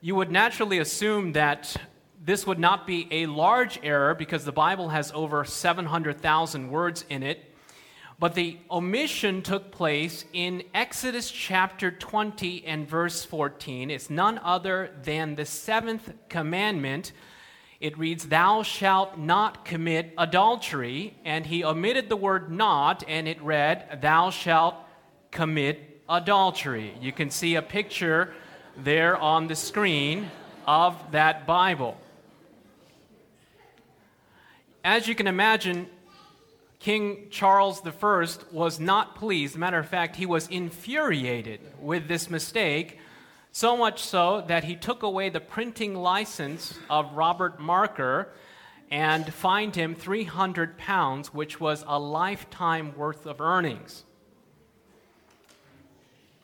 You would naturally assume that this would not be a large error because the Bible has over 700,000 words in it. But the omission took place in Exodus chapter 20 and verse 14. It's none other than the seventh commandment. It reads, Thou shalt not commit adultery. And he omitted the word not, and it read, Thou shalt commit adultery. You can see a picture there on the screen of that Bible. As you can imagine, King Charles I was not pleased. Matter of fact, he was infuriated with this mistake, so much so that he took away the printing license of Robert Barker and fined him 300 pounds, which was a lifetime worth of earnings.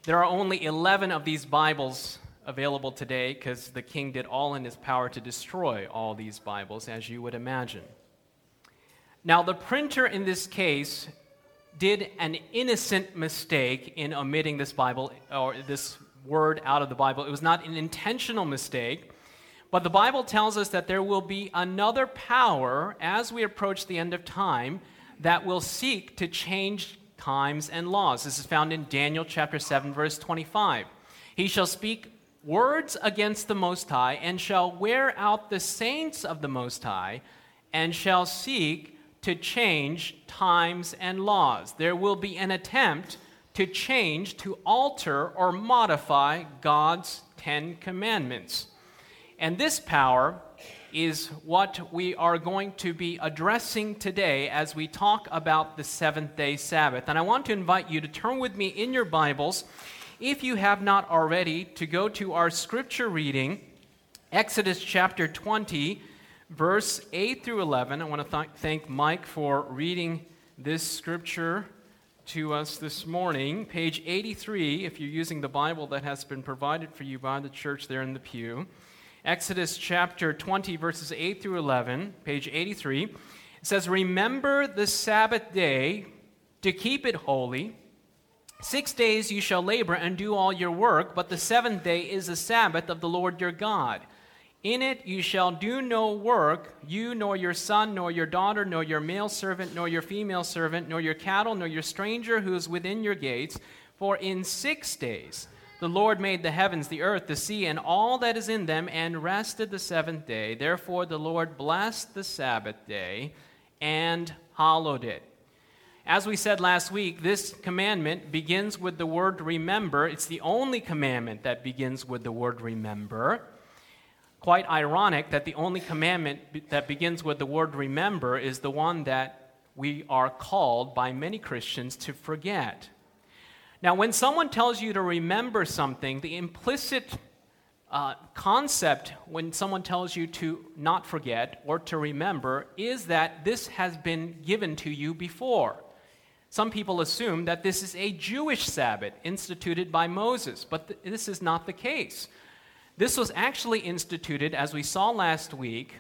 There are only 11 of these Bibles available today because the king did all in his power to destroy all these Bibles, as you would imagine. Now, the printer in this case did an innocent mistake in omitting this Bible or this word out of the Bible. It was not an intentional mistake, but the Bible tells us that there will be another power as we approach the end of time that will seek to change times and laws. This is found in Daniel chapter 7 verse 25. He shall speak words against the Most High and shall wear out the saints of the Most High and shall seek to change times and laws. There will be an attempt to change, to alter, or modify God's Ten Commandments. And this power is what we are going to be addressing today as we talk about the seventh day Sabbath. And I want to invite you to turn with me in your Bibles, if you have not already, to go to our scripture reading, Exodus chapter 20 verse 8 through 11. I want to th- thank Mike for reading this scripture to us this morning. Page 83, if you're using the Bible that has been provided for you by the church there in the pew. Exodus chapter 20, verses 8 through 11, page 83. It says, Remember the Sabbath day to keep it holy. Six days you shall labor and do all your work, but the seventh day is the Sabbath of the Lord your God. In it you shall do no work, you nor your son, nor your daughter, nor your male servant, nor your female servant, nor your cattle, nor your stranger who is within your gates. For in six days the Lord made the heavens, the earth, the sea, and all that is in them, and rested the seventh day. Therefore the Lord blessed the Sabbath day and hallowed it. As we said last week, this commandment begins with the word remember. It's the only commandment that begins with the word remember quite ironic that the only commandment that begins with the word remember is the one that we are called by many Christians to forget. Now, when someone tells you to remember something, the implicit uh, concept when someone tells you to not forget or to remember is that this has been given to you before. Some people assume that this is a Jewish Sabbath instituted by Moses, but th- this is not the case. This was actually instituted, as we saw last week,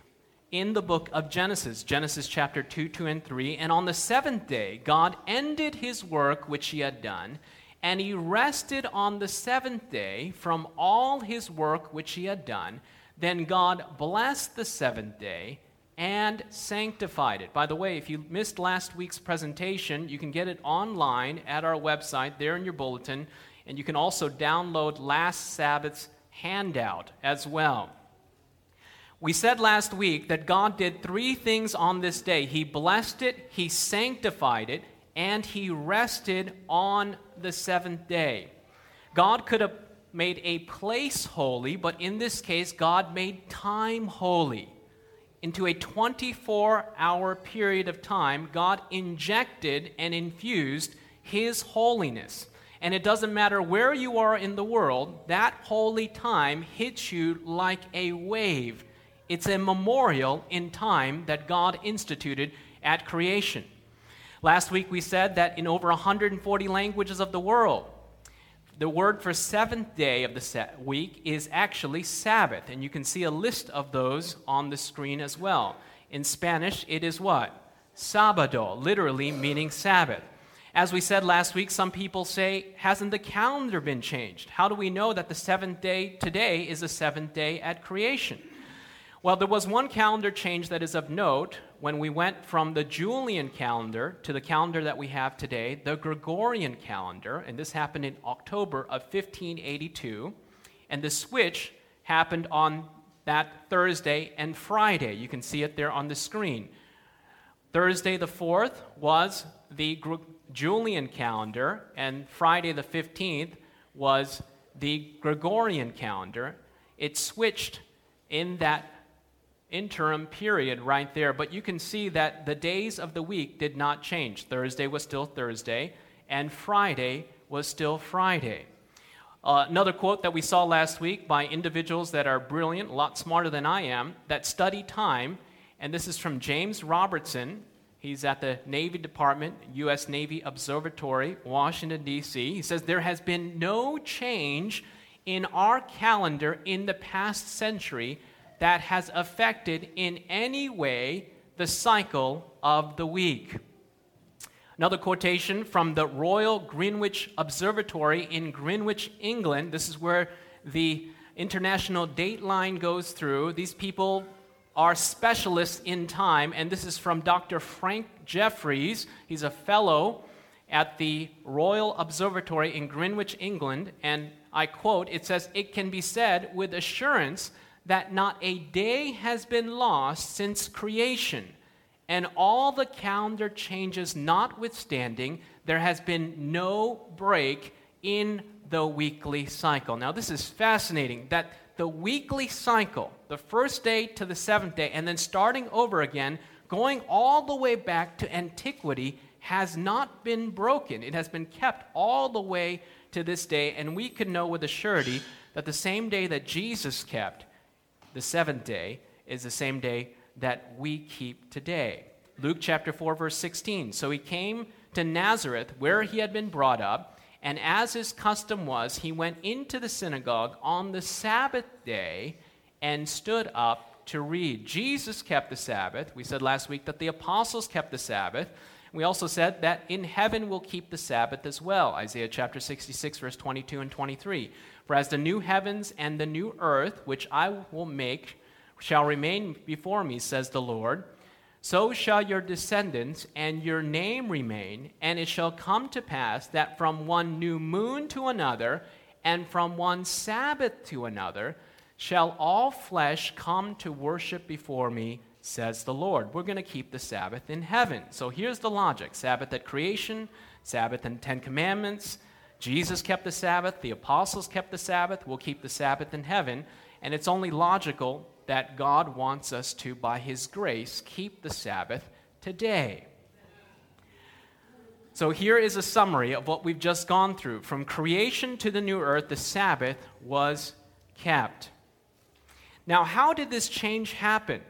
in the book of Genesis, Genesis chapter 2, 2, and 3. And on the seventh day, God ended his work which he had done, and he rested on the seventh day from all his work which he had done. Then God blessed the seventh day and sanctified it. By the way, if you missed last week's presentation, you can get it online at our website, there in your bulletin, and you can also download last Sabbath's handout as well. We said last week that God did three things on this day He blessed it, He sanctified it, and He rested on the seventh day. God could have made a place holy, but in this case, God made time holy. Into a 24 hour period of time, God injected and infused His holiness and it doesn't matter where you are in the world, that holy time hits you like a wave. It's a memorial in time that God instituted at creation. Last week we said that in over 140 languages of the world, the word for seventh day of the week is actually Sabbath, and you can see a list of those on the screen as well. In Spanish, it is what? Sabado, literally meaning Sabbath. As we said last week, some people say, hasn't the calendar been changed? How do we know that the seventh day today is the seventh day at creation? Well, there was one calendar change that is of note when we went from the Julian calendar to the calendar that we have today, the Gregorian calendar, and this happened in October of 1582. And the switch happened on that Thursday and Friday. You can see it there on the screen. Thursday the 4th was the Julian calendar, and Friday the 15th was the Gregorian calendar. It switched in that interim period right there, but you can see that the days of the week did not change. Thursday was still Thursday, and Friday was still Friday. Uh, another quote that we saw last week by individuals that are brilliant, a lot smarter than I am, that study time, and this is from James Robertson. He's at the Navy Department, U.S. Navy Observatory, Washington, D.C. He says, There has been no change in our calendar in the past century that has affected in any way the cycle of the week. Another quotation from the Royal Greenwich Observatory in Greenwich, England. This is where the international date line goes through. These people are specialists in time, and this is from Dr. Frank Jeffries. He's a fellow at the Royal Observatory in Greenwich, England, and I quote, it says, It can be said with assurance that not a day has been lost since creation and all the calendar changes notwithstanding, there has been no break in the weekly cycle. Now, this is fascinating that the weekly cycle, the first day to the seventh day, and then starting over again, going all the way back to antiquity, has not been broken. It has been kept all the way to this day, and we can know with a surety that the same day that Jesus kept, the seventh day, is the same day that we keep today. Luke chapter 4, verse 16. So he came to Nazareth, where he had been brought up, and as his custom was, he went into the synagogue on the Sabbath day and stood up to read. Jesus kept the Sabbath. We said last week that the apostles kept the Sabbath. We also said that in heaven we'll keep the Sabbath as well. Isaiah chapter 66, verse 22 and 23. For as the new heavens and the new earth, which I will make, shall remain before me, says the Lord. So shall your descendants and your name remain, and it shall come to pass that from one new moon to another, and from one Sabbath to another, shall all flesh come to worship before me, says the Lord. We're going to keep the Sabbath in heaven. So here's the logic Sabbath at creation, Sabbath and Ten Commandments. Jesus kept the Sabbath, the apostles kept the Sabbath, we'll keep the Sabbath in heaven. And it's only logical that God wants us to, by His grace, keep the Sabbath today. So here is a summary of what we've just gone through. From creation to the new earth, the Sabbath was kept. Now, how did this change happen?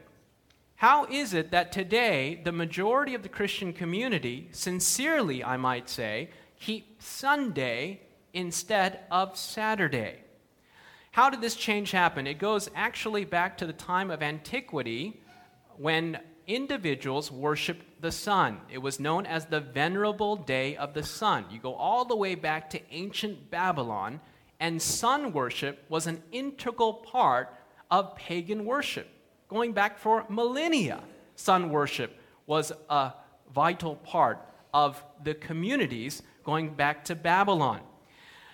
How is it that today the majority of the Christian community, sincerely I might say, keep Sunday instead of Saturday? How did this change happen? It goes actually back to the time of antiquity when individuals worshiped the sun. It was known as the Venerable Day of the Sun. You go all the way back to ancient Babylon, and sun worship was an integral part of pagan worship. Going back for millennia, sun worship was a vital part of the communities going back to Babylon.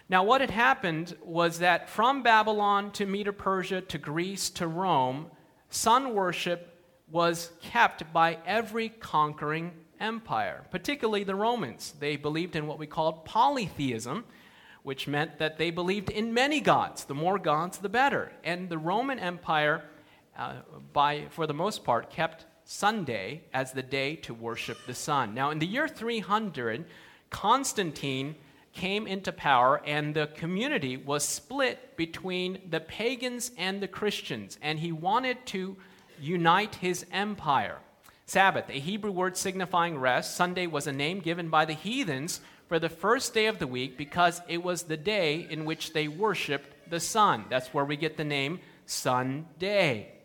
Now, what had happened was that from Babylon to Medo Persia to Greece to Rome, sun worship was kept by every conquering empire, particularly the Romans. They believed in what we called polytheism, which meant that they believed in many gods. The more gods, the better. And the Roman Empire, uh, by, for the most part, kept Sunday as the day to worship the sun. Now, in the year 300, Constantine came into power, and the community was split between the pagans and the Christians, and he wanted to unite his empire. Sabbath, a Hebrew word signifying rest, Sunday was a name given by the heathens for the first day of the week because it was the day in which they worshiped the sun. That's where we get the name Sunday.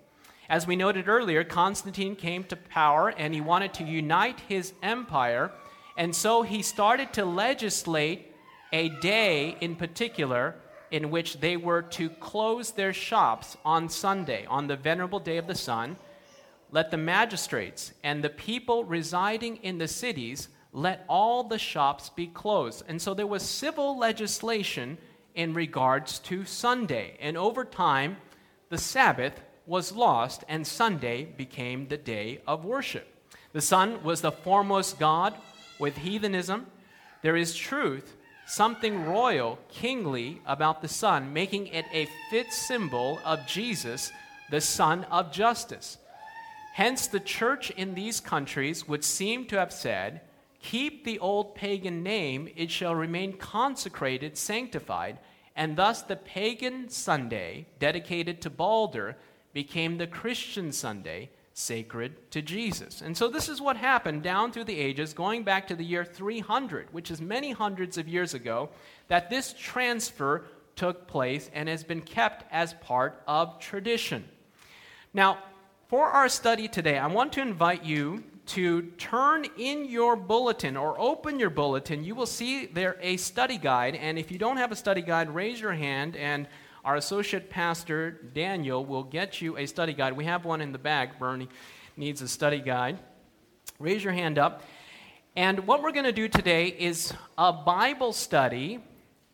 As we noted earlier, Constantine came to power and he wanted to unite his empire And so he started to legislate a day in particular in which they were to close their shops on Sunday, on the venerable day of the sun. Let the magistrates and the people residing in the cities let all the shops be closed. And so there was civil legislation in regards to Sunday. And over time, the Sabbath was lost, and Sunday became the day of worship. The sun was the foremost god with heathenism. There is truth something royal, kingly about the sun, making it a fit symbol of Jesus, the Sun of Justice. Hence, the church in these countries would seem to have said, Keep the old pagan name, it shall remain consecrated, sanctified, and thus the pagan Sunday, dedicated to Balder, became the Christian Sunday, sacred to Jesus. And so this is what happened down through the ages, going back to the year 300, which is many hundreds of years ago, that this transfer took place and has been kept as part of tradition. Now, for our study today, I want to invite you to turn in your bulletin or open your bulletin. You will see there a study guide, and if you don't have a study guide, raise your hand and our associate pastor, Daniel, will get you a study guide. We have one in the back. Bernie needs a study guide. Raise your hand up. And what we're going to do today is a Bible study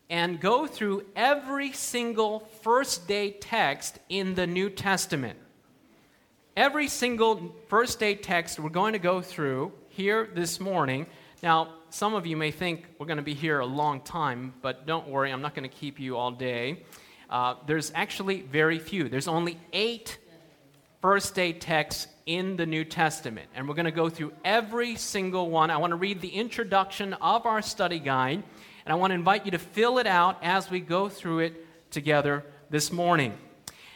and go through every single first day text in the New Testament. Every single first day text we're going to go through here this morning. Now, some of you may think we're going to be here a long time, but don't worry, I'm not going to keep you all day. Uh, there's actually very few. There's only eight first day texts in the New Testament. And we're going to go through every single one. I want to read the introduction of our study guide, and I want to invite you to fill it out as we go through it together this morning.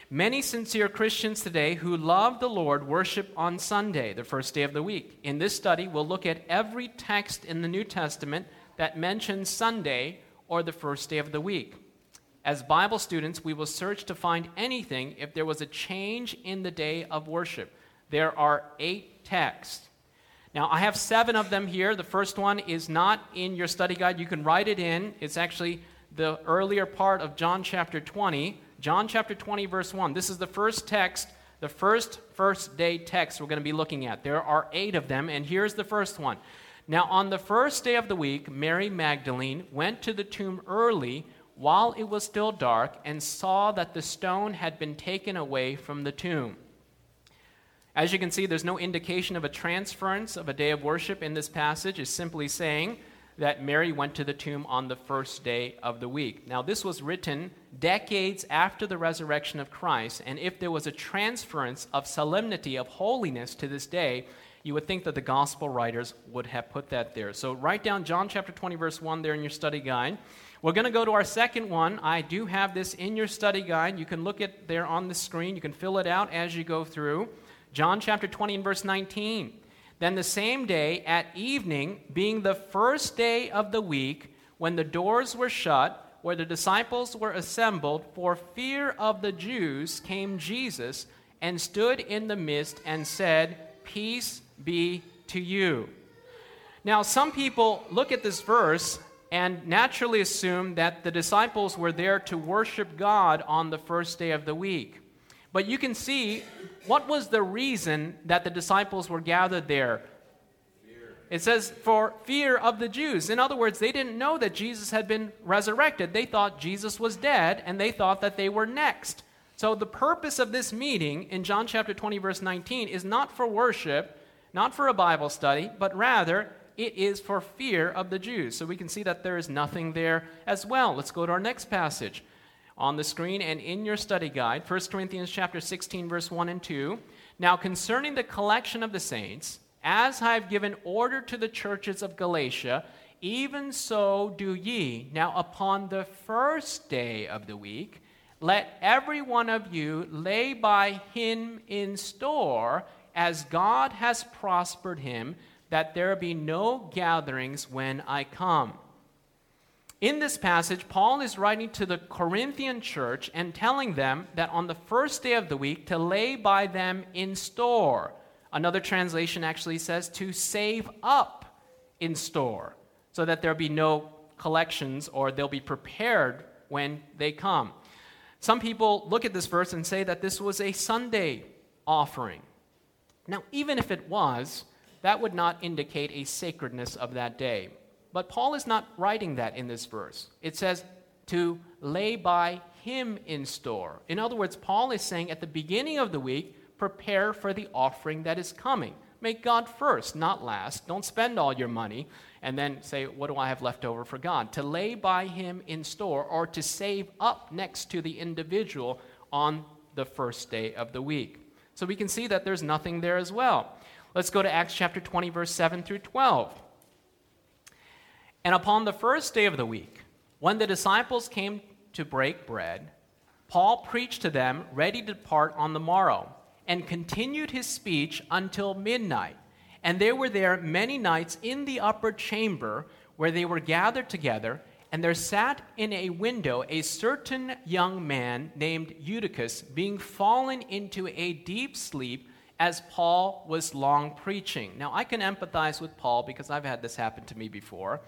Many sincere Christians today who love the Lord worship on Sunday, the first day of the week. In this study, we'll look at every text in the New Testament that mentions Sunday or the first day of the week. As Bible students, we will search to find anything if there was a change in the day of worship. There are eight texts. Now, I have seven of them here. The first one is not in your study guide. You can write it in. It's actually the earlier part of John chapter 20. John chapter 20, verse 1. This is the first text, the first first day text we're going to be looking at. There are eight of them, and here's the first one. Now, on the first day of the week, Mary Magdalene went to the tomb early while it was still dark and saw that the stone had been taken away from the tomb. As you can see, there's no indication of a transference of a day of worship in this passage. It's simply saying that Mary went to the tomb on the first day of the week. Now, this was written decades after the resurrection of Christ, and if there was a transference of solemnity, of holiness to this day, you would think that the gospel writers would have put that there. So write down John chapter 20, verse 1 there in your study guide. We're going to go to our second one. I do have this in your study guide. You can look at there on the screen. You can fill it out as you go through. John chapter 20 and verse 19. Then the same day at evening, being the first day of the week, when the doors were shut, where the disciples were assembled, for fear of the Jews, came Jesus and stood in the midst and said, Peace be to you. Now, some people look at this verse and naturally assume that the disciples were there to worship God on the first day of the week. But you can see what was the reason that the disciples were gathered there? It says, for fear of the Jews. In other words, they didn't know that Jesus had been resurrected. They thought Jesus was dead, and they thought that they were next. So, the purpose of this meeting in John chapter 20, verse 19, is not for worship, not for a Bible study, but rather it is for fear of the Jews. So we can see that there is nothing there as well. Let's go to our next passage on the screen and in your study guide 1 corinthians chapter 16 verse 1 and 2 now concerning the collection of the saints as i have given order to the churches of galatia even so do ye now upon the first day of the week let every one of you lay by him in store as god has prospered him that there be no gatherings when I come. In this passage, Paul is writing to the Corinthian church and telling them that on the first day of the week to lay by them in store. Another translation actually says to save up in store so that there'll be no collections or they'll be prepared when they come. Some people look at this verse and say that this was a Sunday offering. Now, even if it was, that would not indicate a sacredness of that day. But Paul is not writing that in this verse. It says to lay by him in store. In other words, Paul is saying at the beginning of the week, prepare for the offering that is coming. Make God first, not last. Don't spend all your money and then say, What do I have left over for God? To lay by Him in store or to save up next to the individual on the first day of the week. So we can see that there's nothing there as well. Let's go to Acts chapter 20, verse 7 through 12. And upon the first day of the week, when the disciples came to break bread, Paul preached to them, ready to depart on the morrow and continued his speech until midnight. And they were there many nights in the upper chamber where they were gathered together, and there sat in a window a certain young man named Eutychus, being fallen into a deep sleep as Paul was long preaching. Now, I can empathize with Paul because I've had this happen to me before.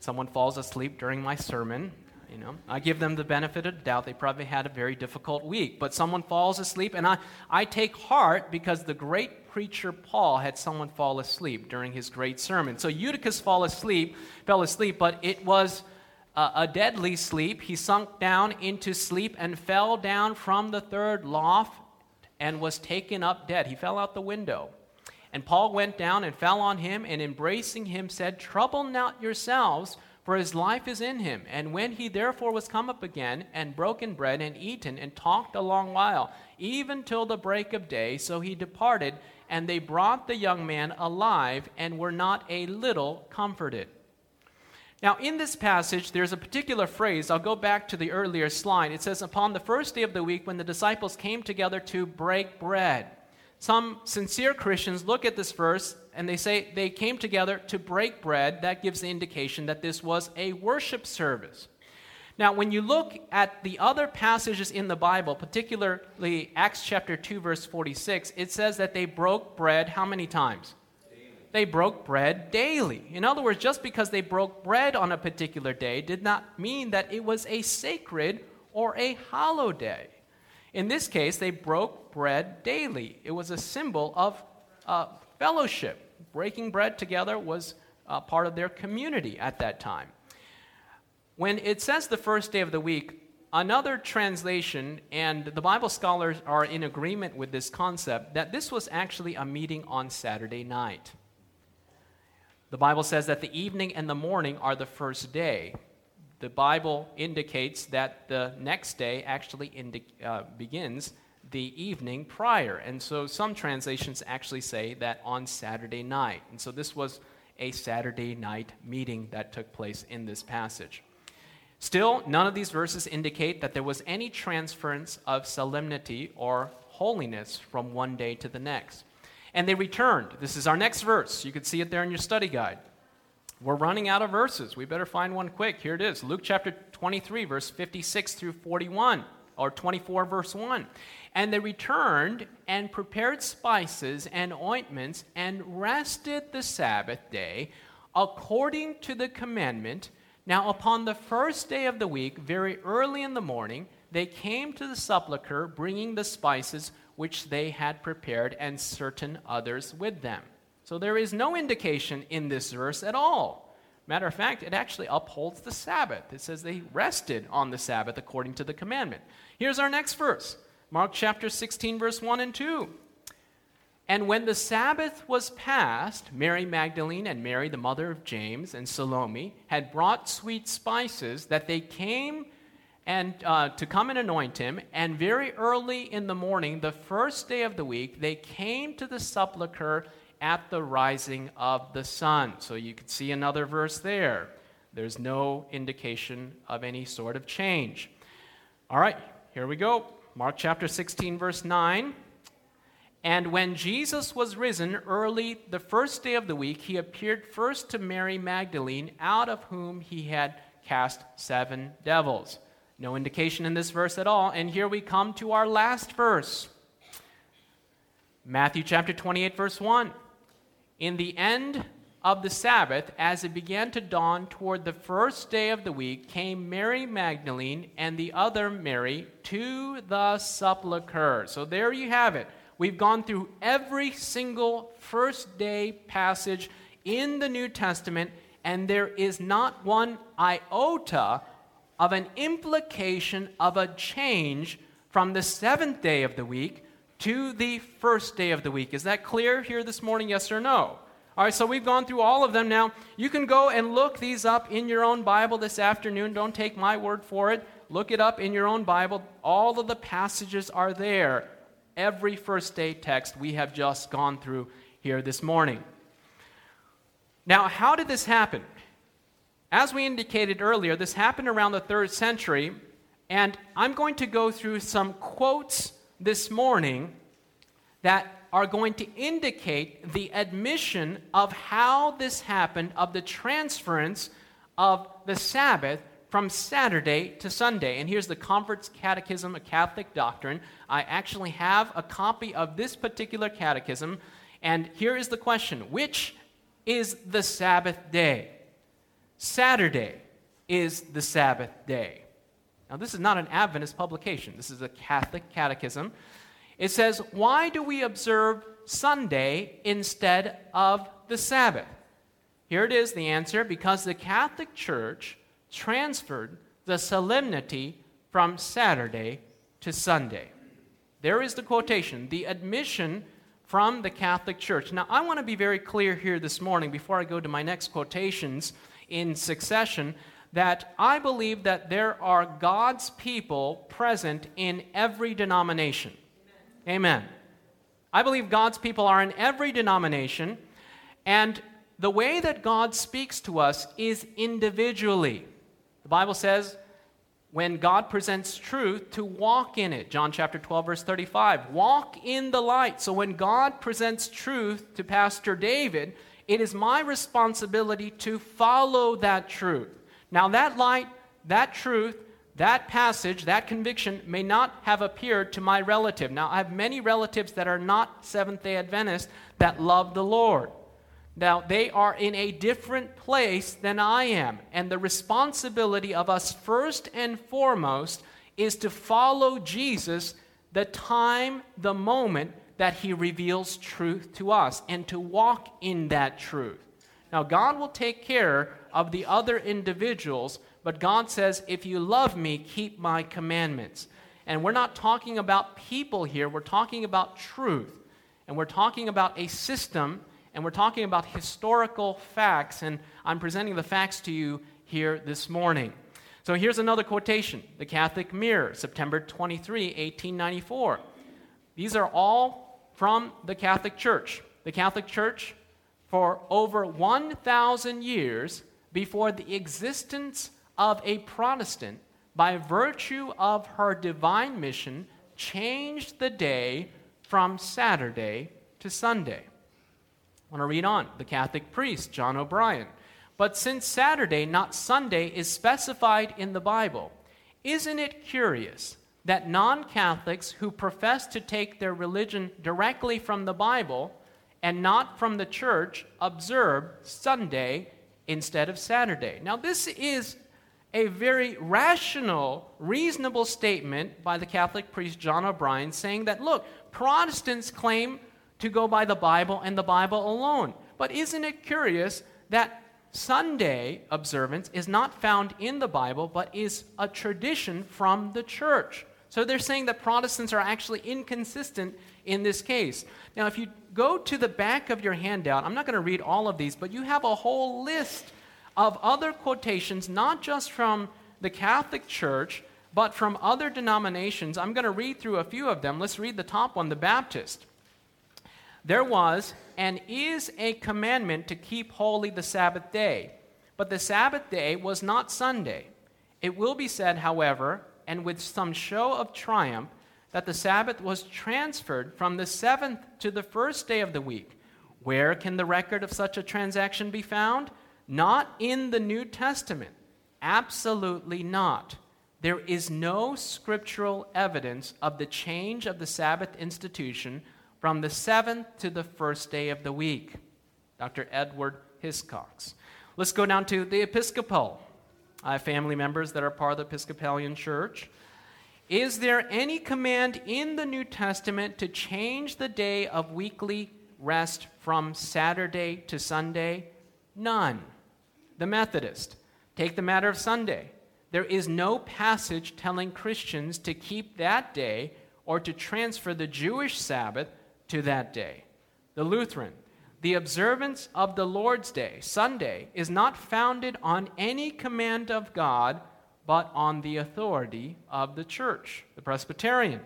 Someone falls asleep during my sermon, you know, I give them the benefit of the doubt. They probably had a very difficult week. But someone falls asleep, and I, I take heart because the great preacher Paul had someone fall asleep during his great sermon. So Eutychus fall asleep, fell asleep, but it was a, a deadly sleep. He sunk down into sleep and fell down from the third loft and was taken up dead. He fell out the window. And Paul went down and fell on him, and embracing him said, Trouble not yourselves for his life is in him. And when he therefore was come up again, and broken bread, and eaten, and talked a long while, even till the break of day, so he departed, and they brought the young man alive, and were not a little comforted. Now, in this passage, there's a particular phrase. I'll go back to the earlier slide. It says, Upon the first day of the week, when the disciples came together to break bread. Some sincere Christians look at this verse and they say they came together to break bread. That gives the indication that this was a worship service. Now, when you look at the other passages in the Bible, particularly Acts chapter 2, verse 46, it says that they broke bread how many times? They broke bread daily. In other words, just because they broke bread on a particular day did not mean that it was a sacred or a hollow day. In this case, they broke bread daily. It was a symbol of uh, fellowship. Breaking bread together was uh, part of their community at that time. When it says the first day of the week, another translation, and the Bible scholars are in agreement with this concept, that this was actually a meeting on Saturday night. The Bible says that the evening and the morning are the first day the Bible indicates that the next day actually indi- uh, begins the evening prior. And so some translations actually say that on Saturday night. And so this was a Saturday night meeting that took place in this passage. Still, none of these verses indicate that there was any transference of solemnity or holiness from one day to the next. And they returned. This is our next verse. You can see it there in your study guide. We're running out of verses. We better find one quick. Here it is Luke chapter 23, verse 56 through 41, or 24, verse 1. And they returned and prepared spices and ointments and rested the Sabbath day according to the commandment. Now, upon the first day of the week, very early in the morning, they came to the sepulchre bringing the spices which they had prepared and certain others with them. So there is no indication in this verse at all. Matter of fact, it actually upholds the Sabbath. It says they rested on the Sabbath according to the commandment. Here's our next verse Mark chapter 16, verse 1 and 2. And when the Sabbath was past, Mary Magdalene and Mary, the mother of James, and Salome had brought sweet spices that they came and uh, to come and anoint him. And very early in the morning, the first day of the week, they came to the sepulchre at the rising of the sun. So you can see another verse there. There's no indication of any sort of change. All right, here we go. Mark chapter 16, verse 9. And when Jesus was risen early the first day of the week, he appeared first to Mary Magdalene, out of whom he had cast seven devils. No indication in this verse at all. And here we come to our last verse Matthew chapter 28, verse 1. In the end of the Sabbath, as it began to dawn toward the first day of the week, came Mary Magdalene and the other Mary to the sepulchre. So there you have it. We've gone through every single first day passage in the New Testament, and there is not one iota of an implication of a change from the seventh day of the week to the first day of the week. Is that clear here this morning, yes or no? All right, so we've gone through all of them now. You can go and look these up in your own Bible this afternoon. Don't take my word for it. Look it up in your own Bible. All of the passages are there. Every first day text we have just gone through here this morning. Now, how did this happen? As we indicated earlier, this happened around the third century, and I'm going to go through some quotes this morning that are going to indicate the admission of how this happened, of the transference of the Sabbath from Saturday to Sunday. And here's the Convert's Catechism of Catholic Doctrine. I actually have a copy of this particular catechism. And here is the question Which is the Sabbath day? Saturday is the Sabbath day. Now, this is not an Adventist publication, this is a Catholic catechism. It says, Why do we observe Sunday instead of the Sabbath? Here it is the answer because the Catholic Church transferred the solemnity from Saturday to Sunday. There is the quotation, the admission from the Catholic Church. Now, I want to be very clear here this morning before I go to my next quotations in succession that I believe that there are God's people present in every denomination. Amen. I believe God's people are in every denomination, and the way that God speaks to us is individually. The Bible says, when God presents truth, to walk in it. John chapter 12, verse 35. Walk in the light. So when God presents truth to Pastor David, it is my responsibility to follow that truth. Now, that light, that truth, that passage, that conviction may not have appeared to my relative. Now, I have many relatives that are not Seventh day Adventists that love the Lord. Now, they are in a different place than I am. And the responsibility of us, first and foremost, is to follow Jesus the time, the moment that he reveals truth to us, and to walk in that truth. Now, God will take care of the other individuals but God says, if you love me, keep my commandments. And we're not talking about people here, we're talking about truth. And we're talking about a system, and we're talking about historical facts. And I'm presenting the facts to you here this morning. So here's another quotation The Catholic Mirror, September 23, 1894. These are all from the Catholic Church. The Catholic Church, for over 1,000 years before the existence of a Protestant, by virtue of her divine mission, changed the day from Saturday to Sunday. I want to read on. The Catholic priest, John O'Brien. But since Saturday, not Sunday, is specified in the Bible, isn't it curious that non Catholics who profess to take their religion directly from the Bible and not from the church observe Sunday instead of Saturday? Now, this is a very rational, reasonable statement by the Catholic priest John O'Brien saying that, look, Protestants claim to go by the Bible and the Bible alone. But isn't it curious that Sunday observance is not found in the Bible, but is a tradition from the church? So they're saying that Protestants are actually inconsistent in this case. Now, if you go to the back of your handout, I'm not going to read all of these, but you have a whole list of other quotations, not just from the Catholic Church, but from other denominations. I'm going to read through a few of them. Let's read the top one the Baptist. There was and is a commandment to keep holy the Sabbath day, but the Sabbath day was not Sunday. It will be said, however, and with some show of triumph, that the Sabbath was transferred from the seventh to the first day of the week. Where can the record of such a transaction be found? Not in the New Testament. Absolutely not. There is no scriptural evidence of the change of the Sabbath institution from the seventh to the first day of the week. Dr. Edward Hiscox. Let's go down to the Episcopal. I have family members that are part of the Episcopalian Church. Is there any command in the New Testament to change the day of weekly rest from Saturday to Sunday? None. The Methodist. Take the matter of Sunday. There is no passage telling Christians to keep that day or to transfer the Jewish Sabbath to that day. The Lutheran. The observance of the Lord's Day, Sunday, is not founded on any command of God, but on the authority of the church. The Presbyterian.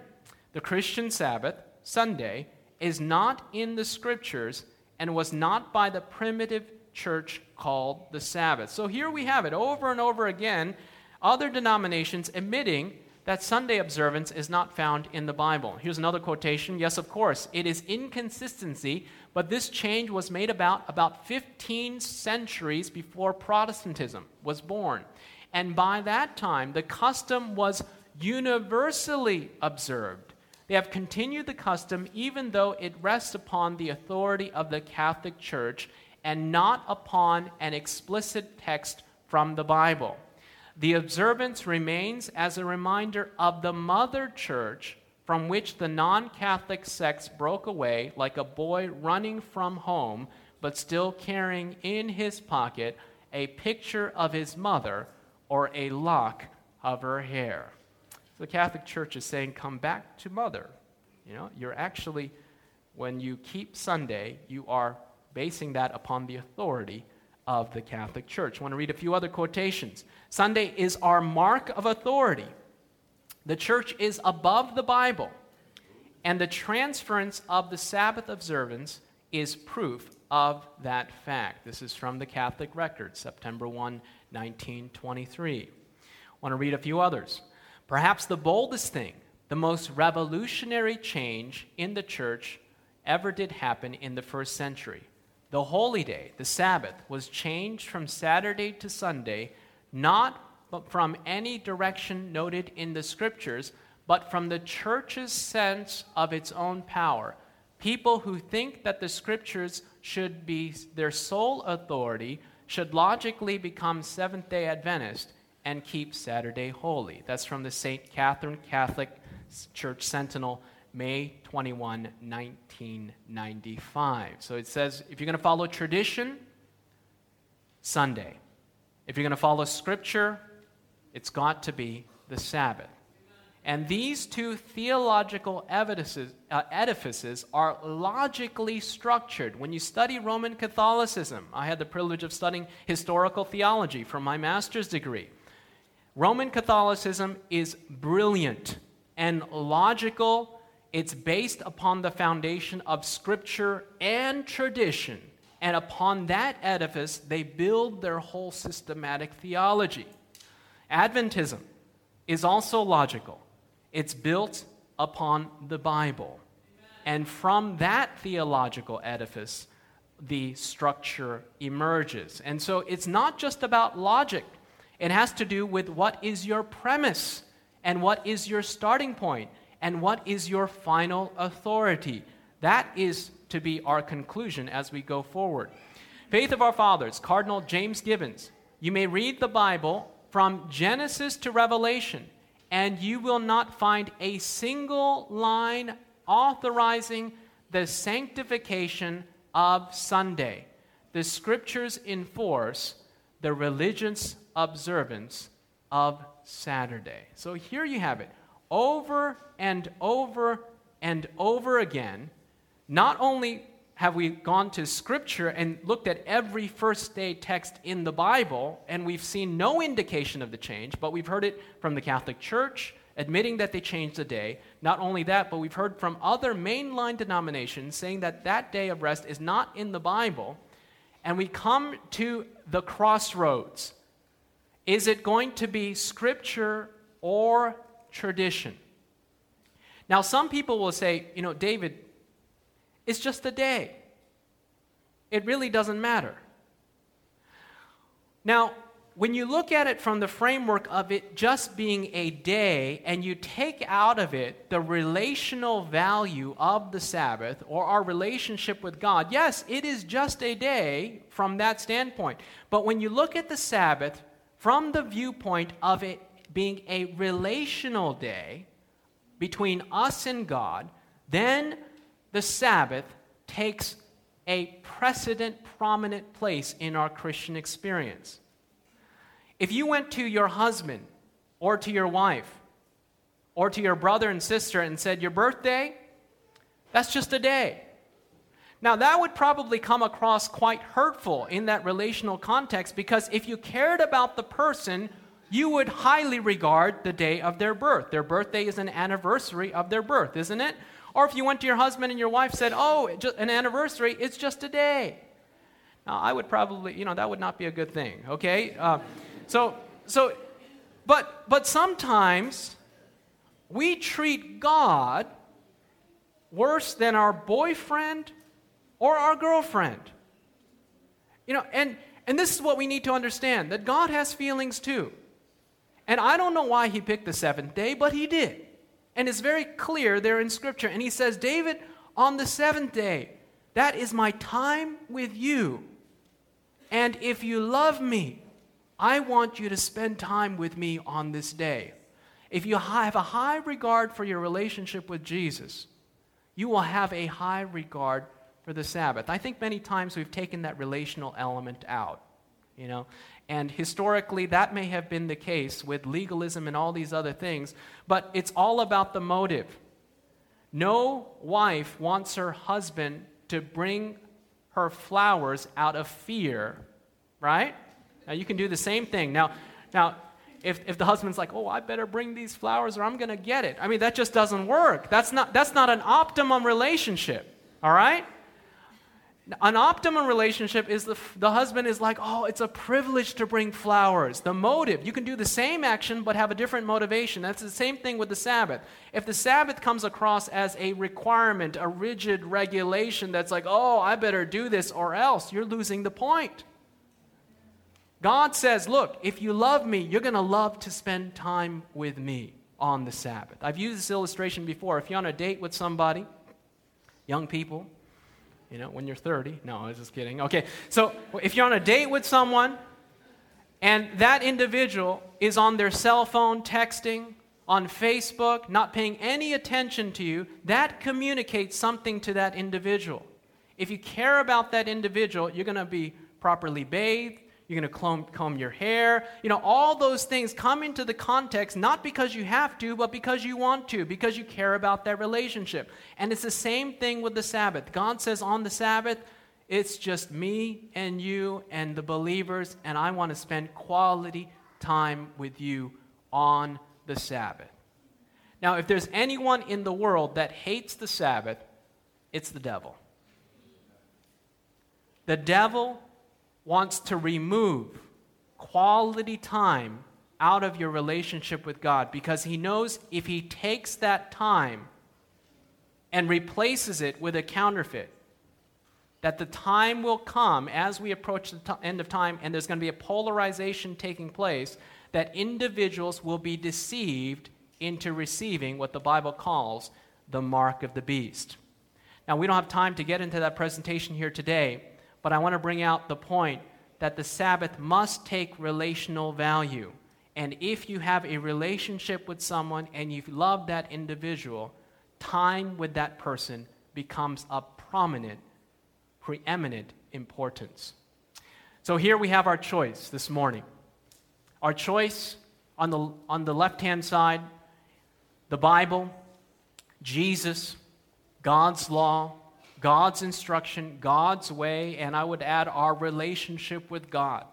The Christian Sabbath, Sunday, is not in the scriptures and was not by the primitive church called the Sabbath. So here we have it over and over again other denominations admitting that Sunday observance is not found in the Bible. Here's another quotation. Yes, of course, it is inconsistency, but this change was made about about 15 centuries before Protestantism was born. And by that time, the custom was universally observed. They have continued the custom even though it rests upon the authority of the Catholic Church and not upon an explicit text from the Bible. The observance remains as a reminder of the mother church from which the non Catholic sects broke away like a boy running from home, but still carrying in his pocket a picture of his mother or a lock of her hair. So the Catholic Church is saying, Come back to mother. You know, you're actually, when you keep Sunday, you are basing that upon the authority of the Catholic Church. I want to read a few other quotations. Sunday is our mark of authority. The church is above the Bible, and the transference of the Sabbath observance is proof of that fact. This is from the Catholic Record, September 1, 1923. I want to read a few others. Perhaps the boldest thing, the most revolutionary change in the church ever did happen in the first century. The holy day, the Sabbath, was changed from Saturday to Sunday, not from any direction noted in the scriptures, but from the church's sense of its own power. People who think that the scriptures should be their sole authority should logically become Seventh day Adventist and keep Saturday holy. That's from the St. Catherine Catholic Church Sentinel, May 21, 1995. So it says if you're going to follow tradition, Sunday. If you're going to follow Scripture, it's got to be the Sabbath. And these two theological edifices, uh, edifices, are logically structured. When you study Roman Catholicism, I had the privilege of studying historical theology for my master's degree. Roman Catholicism is brilliant and logical it's based upon the foundation of scripture and tradition. And upon that edifice, they build their whole systematic theology. Adventism is also logical, it's built upon the Bible. And from that theological edifice, the structure emerges. And so it's not just about logic, it has to do with what is your premise and what is your starting point and what is your final authority? That is to be our conclusion as we go forward. Faith of Our Fathers, Cardinal James Gibbons. You may read the Bible from Genesis to Revelation, and you will not find a single line authorizing the sanctification of Sunday. The scriptures enforce the religious observance of Saturday. So here you have it over and over and over again, not only have we gone to Scripture and looked at every first day text in the Bible, and we've seen no indication of the change, but we've heard it from the Catholic Church, admitting that they changed the day. Not only that, but we've heard from other mainline denominations saying that that day of rest is not in the Bible. And we come to the crossroads. Is it going to be Scripture or tradition. Now, some people will say, you know, David, it's just a day. It really doesn't matter. Now, when you look at it from the framework of it just being a day and you take out of it the relational value of the Sabbath or our relationship with God, yes, it is just a day from that standpoint. But when you look at the Sabbath from the viewpoint of it being a relational day between us and God, then the Sabbath takes a precedent prominent place in our Christian experience. If you went to your husband or to your wife or to your brother and sister and said, Your birthday, that's just a day. Now, that would probably come across quite hurtful in that relational context because if you cared about the person, you would highly regard the day of their birth. Their birthday is an anniversary of their birth, isn't it? Or if you went to your husband and your wife said, Oh, an anniversary, it's just a day. Now, I would probably, you know, that would not be a good thing, okay? Uh, so, so, but, but sometimes we treat God worse than our boyfriend or our girlfriend. You know, and, and this is what we need to understand that God has feelings too. And I don't know why he picked the seventh day, but he did. And it's very clear there in Scripture. And he says, David, on the seventh day, that is my time with you. And if you love me, I want you to spend time with me on this day. If you have a high regard for your relationship with Jesus, you will have a high regard for the Sabbath. I think many times we've taken that relational element out, you know. And historically, that may have been the case with legalism and all these other things, but it's all about the motive. No wife wants her husband to bring her flowers out of fear, right? Now you can do the same thing. Now, now if, if the husband's like, oh, I better bring these flowers or I'm going to get it. I mean, that just doesn't work. That's not, that's not an optimum relationship, all right? An optimum relationship is the, the husband is like, oh, it's a privilege to bring flowers. The motive, you can do the same action but have a different motivation. That's the same thing with the Sabbath. If the Sabbath comes across as a requirement, a rigid regulation that's like, oh, I better do this or else, you're losing the point. God says, Look, if you love me, you're going to love to spend time with me on the Sabbath. I've used this illustration before. If you're on a date with somebody, young people, you know, when you're 30, no, I was just kidding. Okay, so if you're on a date with someone and that individual is on their cell phone texting, on Facebook, not paying any attention to you, that communicates something to that individual. If you care about that individual, you're going to be properly bathed, you're going to comb, comb your hair. You know, all those things come into the context not because you have to, but because you want to, because you care about that relationship. And it's the same thing with the Sabbath. God says on the Sabbath, it's just me and you and the believers, and I want to spend quality time with you on the Sabbath. Now, if there's anyone in the world that hates the Sabbath, it's the devil. The devil wants to remove quality time out of your relationship with God because he knows if he takes that time and replaces it with a counterfeit, that the time will come as we approach the t- end of time and there's going to be a polarization taking place, that individuals will be deceived into receiving what the Bible calls the mark of the beast. Now, we don't have time to get into that presentation here today. But I want to bring out the point that the Sabbath must take relational value. And if you have a relationship with someone and you love that individual, time with that person becomes of prominent, preeminent importance. So here we have our choice this morning. Our choice on the, on the left hand side, the Bible, Jesus, God's law, God's instruction, God's way, and I would add our relationship with God.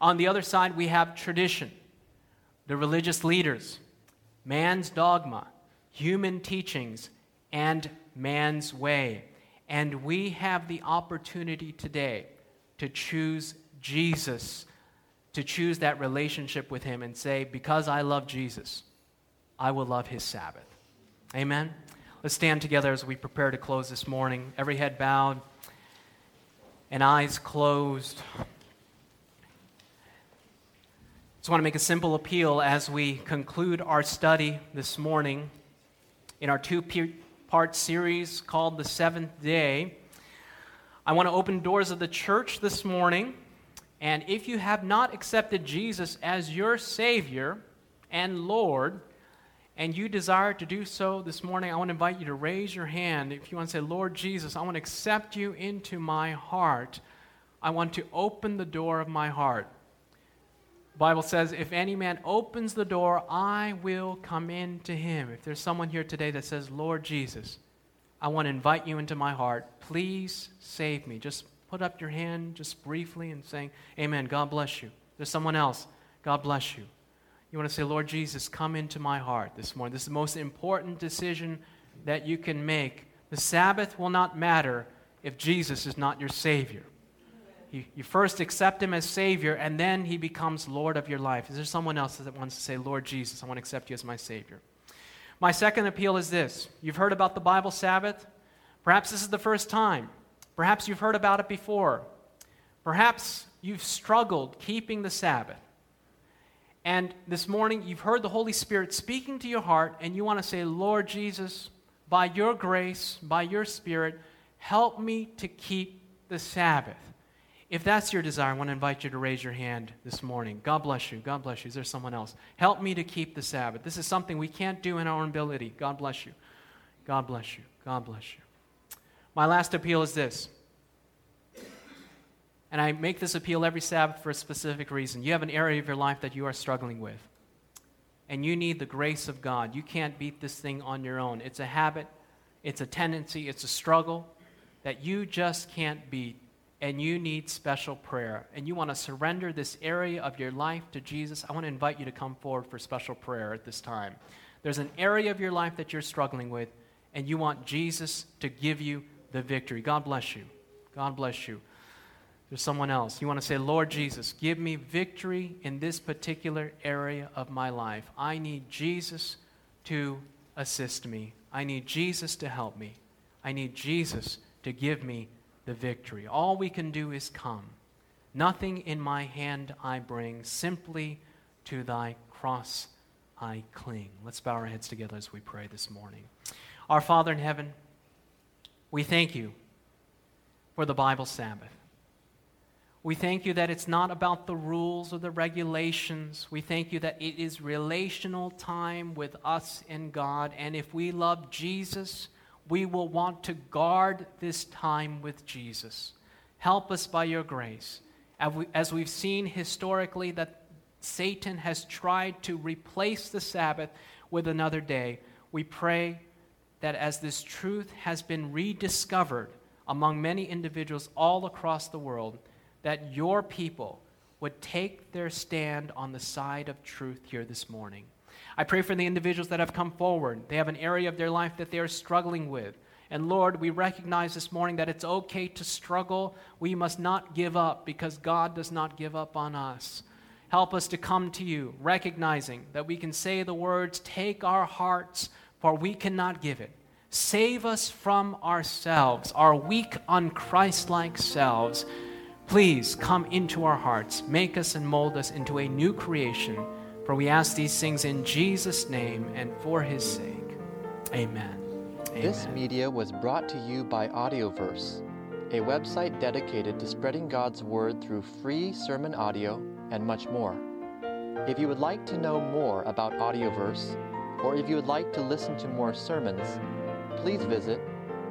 On the other side, we have tradition, the religious leaders, man's dogma, human teachings, and man's way. And we have the opportunity today to choose Jesus, to choose that relationship with Him and say, Because I love Jesus, I will love His Sabbath. Amen. Let's stand together as we prepare to close this morning. Every head bowed and eyes closed. just want to make a simple appeal as we conclude our study this morning in our two part series called The Seventh Day. I want to open doors of the church this morning. And if you have not accepted Jesus as your Savior and Lord, and you desire to do so this morning, I want to invite you to raise your hand. If you want to say, Lord Jesus, I want to accept you into my heart, I want to open the door of my heart. The Bible says, if any man opens the door, I will come in to him. If there's someone here today that says, Lord Jesus, I want to invite you into my heart, please save me. Just put up your hand just briefly and saying, Amen. God bless you. There's someone else. God bless you. You want to say, Lord Jesus, come into my heart this morning. This is the most important decision that you can make. The Sabbath will not matter if Jesus is not your Savior. You, you first accept Him as Savior, and then He becomes Lord of your life. Is there someone else that wants to say, Lord Jesus, I want to accept you as my Savior? My second appeal is this You've heard about the Bible Sabbath. Perhaps this is the first time. Perhaps you've heard about it before. Perhaps you've struggled keeping the Sabbath. And this morning, you've heard the Holy Spirit speaking to your heart, and you want to say, Lord Jesus, by your grace, by your Spirit, help me to keep the Sabbath. If that's your desire, I want to invite you to raise your hand this morning. God bless you. God bless you. Is there someone else? Help me to keep the Sabbath. This is something we can't do in our own ability. God bless you. God bless you. God bless you. My last appeal is this and I make this appeal every Sabbath for a specific reason. You have an area of your life that you are struggling with, and you need the grace of God. You can't beat this thing on your own. It's a habit, it's a tendency, it's a struggle that you just can't beat, and you need special prayer. And you want to surrender this area of your life to Jesus. I want to invite you to come forward for special prayer at this time. There's an area of your life that you're struggling with, and you want Jesus to give you the victory. God bless you. God bless you. There's someone else. You want to say, Lord Jesus, give me victory in this particular area of my life. I need Jesus to assist me. I need Jesus to help me. I need Jesus to give me the victory. All we can do is come. Nothing in my hand I bring, simply to thy cross I cling. Let's bow our heads together as we pray this morning. Our Father in heaven, we thank you for the Bible Sabbath. We thank you that it's not about the rules or the regulations. We thank you that it is relational time with us and God. And if we love Jesus, we will want to guard this time with Jesus. Help us by your grace. As we've seen historically, that Satan has tried to replace the Sabbath with another day, we pray that as this truth has been rediscovered among many individuals all across the world, that your people would take their stand on the side of truth here this morning. I pray for the individuals that have come forward. They have an area of their life that they are struggling with. And Lord, we recognize this morning that it's okay to struggle. We must not give up because God does not give up on us. Help us to come to you, recognizing that we can say the words, Take our hearts, for we cannot give it. Save us from ourselves, our weak, unchristlike selves. Please come into our hearts, make us and mold us into a new creation. For we ask these things in Jesus' name and for his sake. Amen. Amen. This media was brought to you by Audioverse, a website dedicated to spreading God's word through free sermon audio and much more. If you would like to know more about Audioverse, or if you would like to listen to more sermons, please visit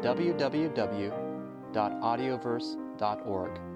www.audioverse.org.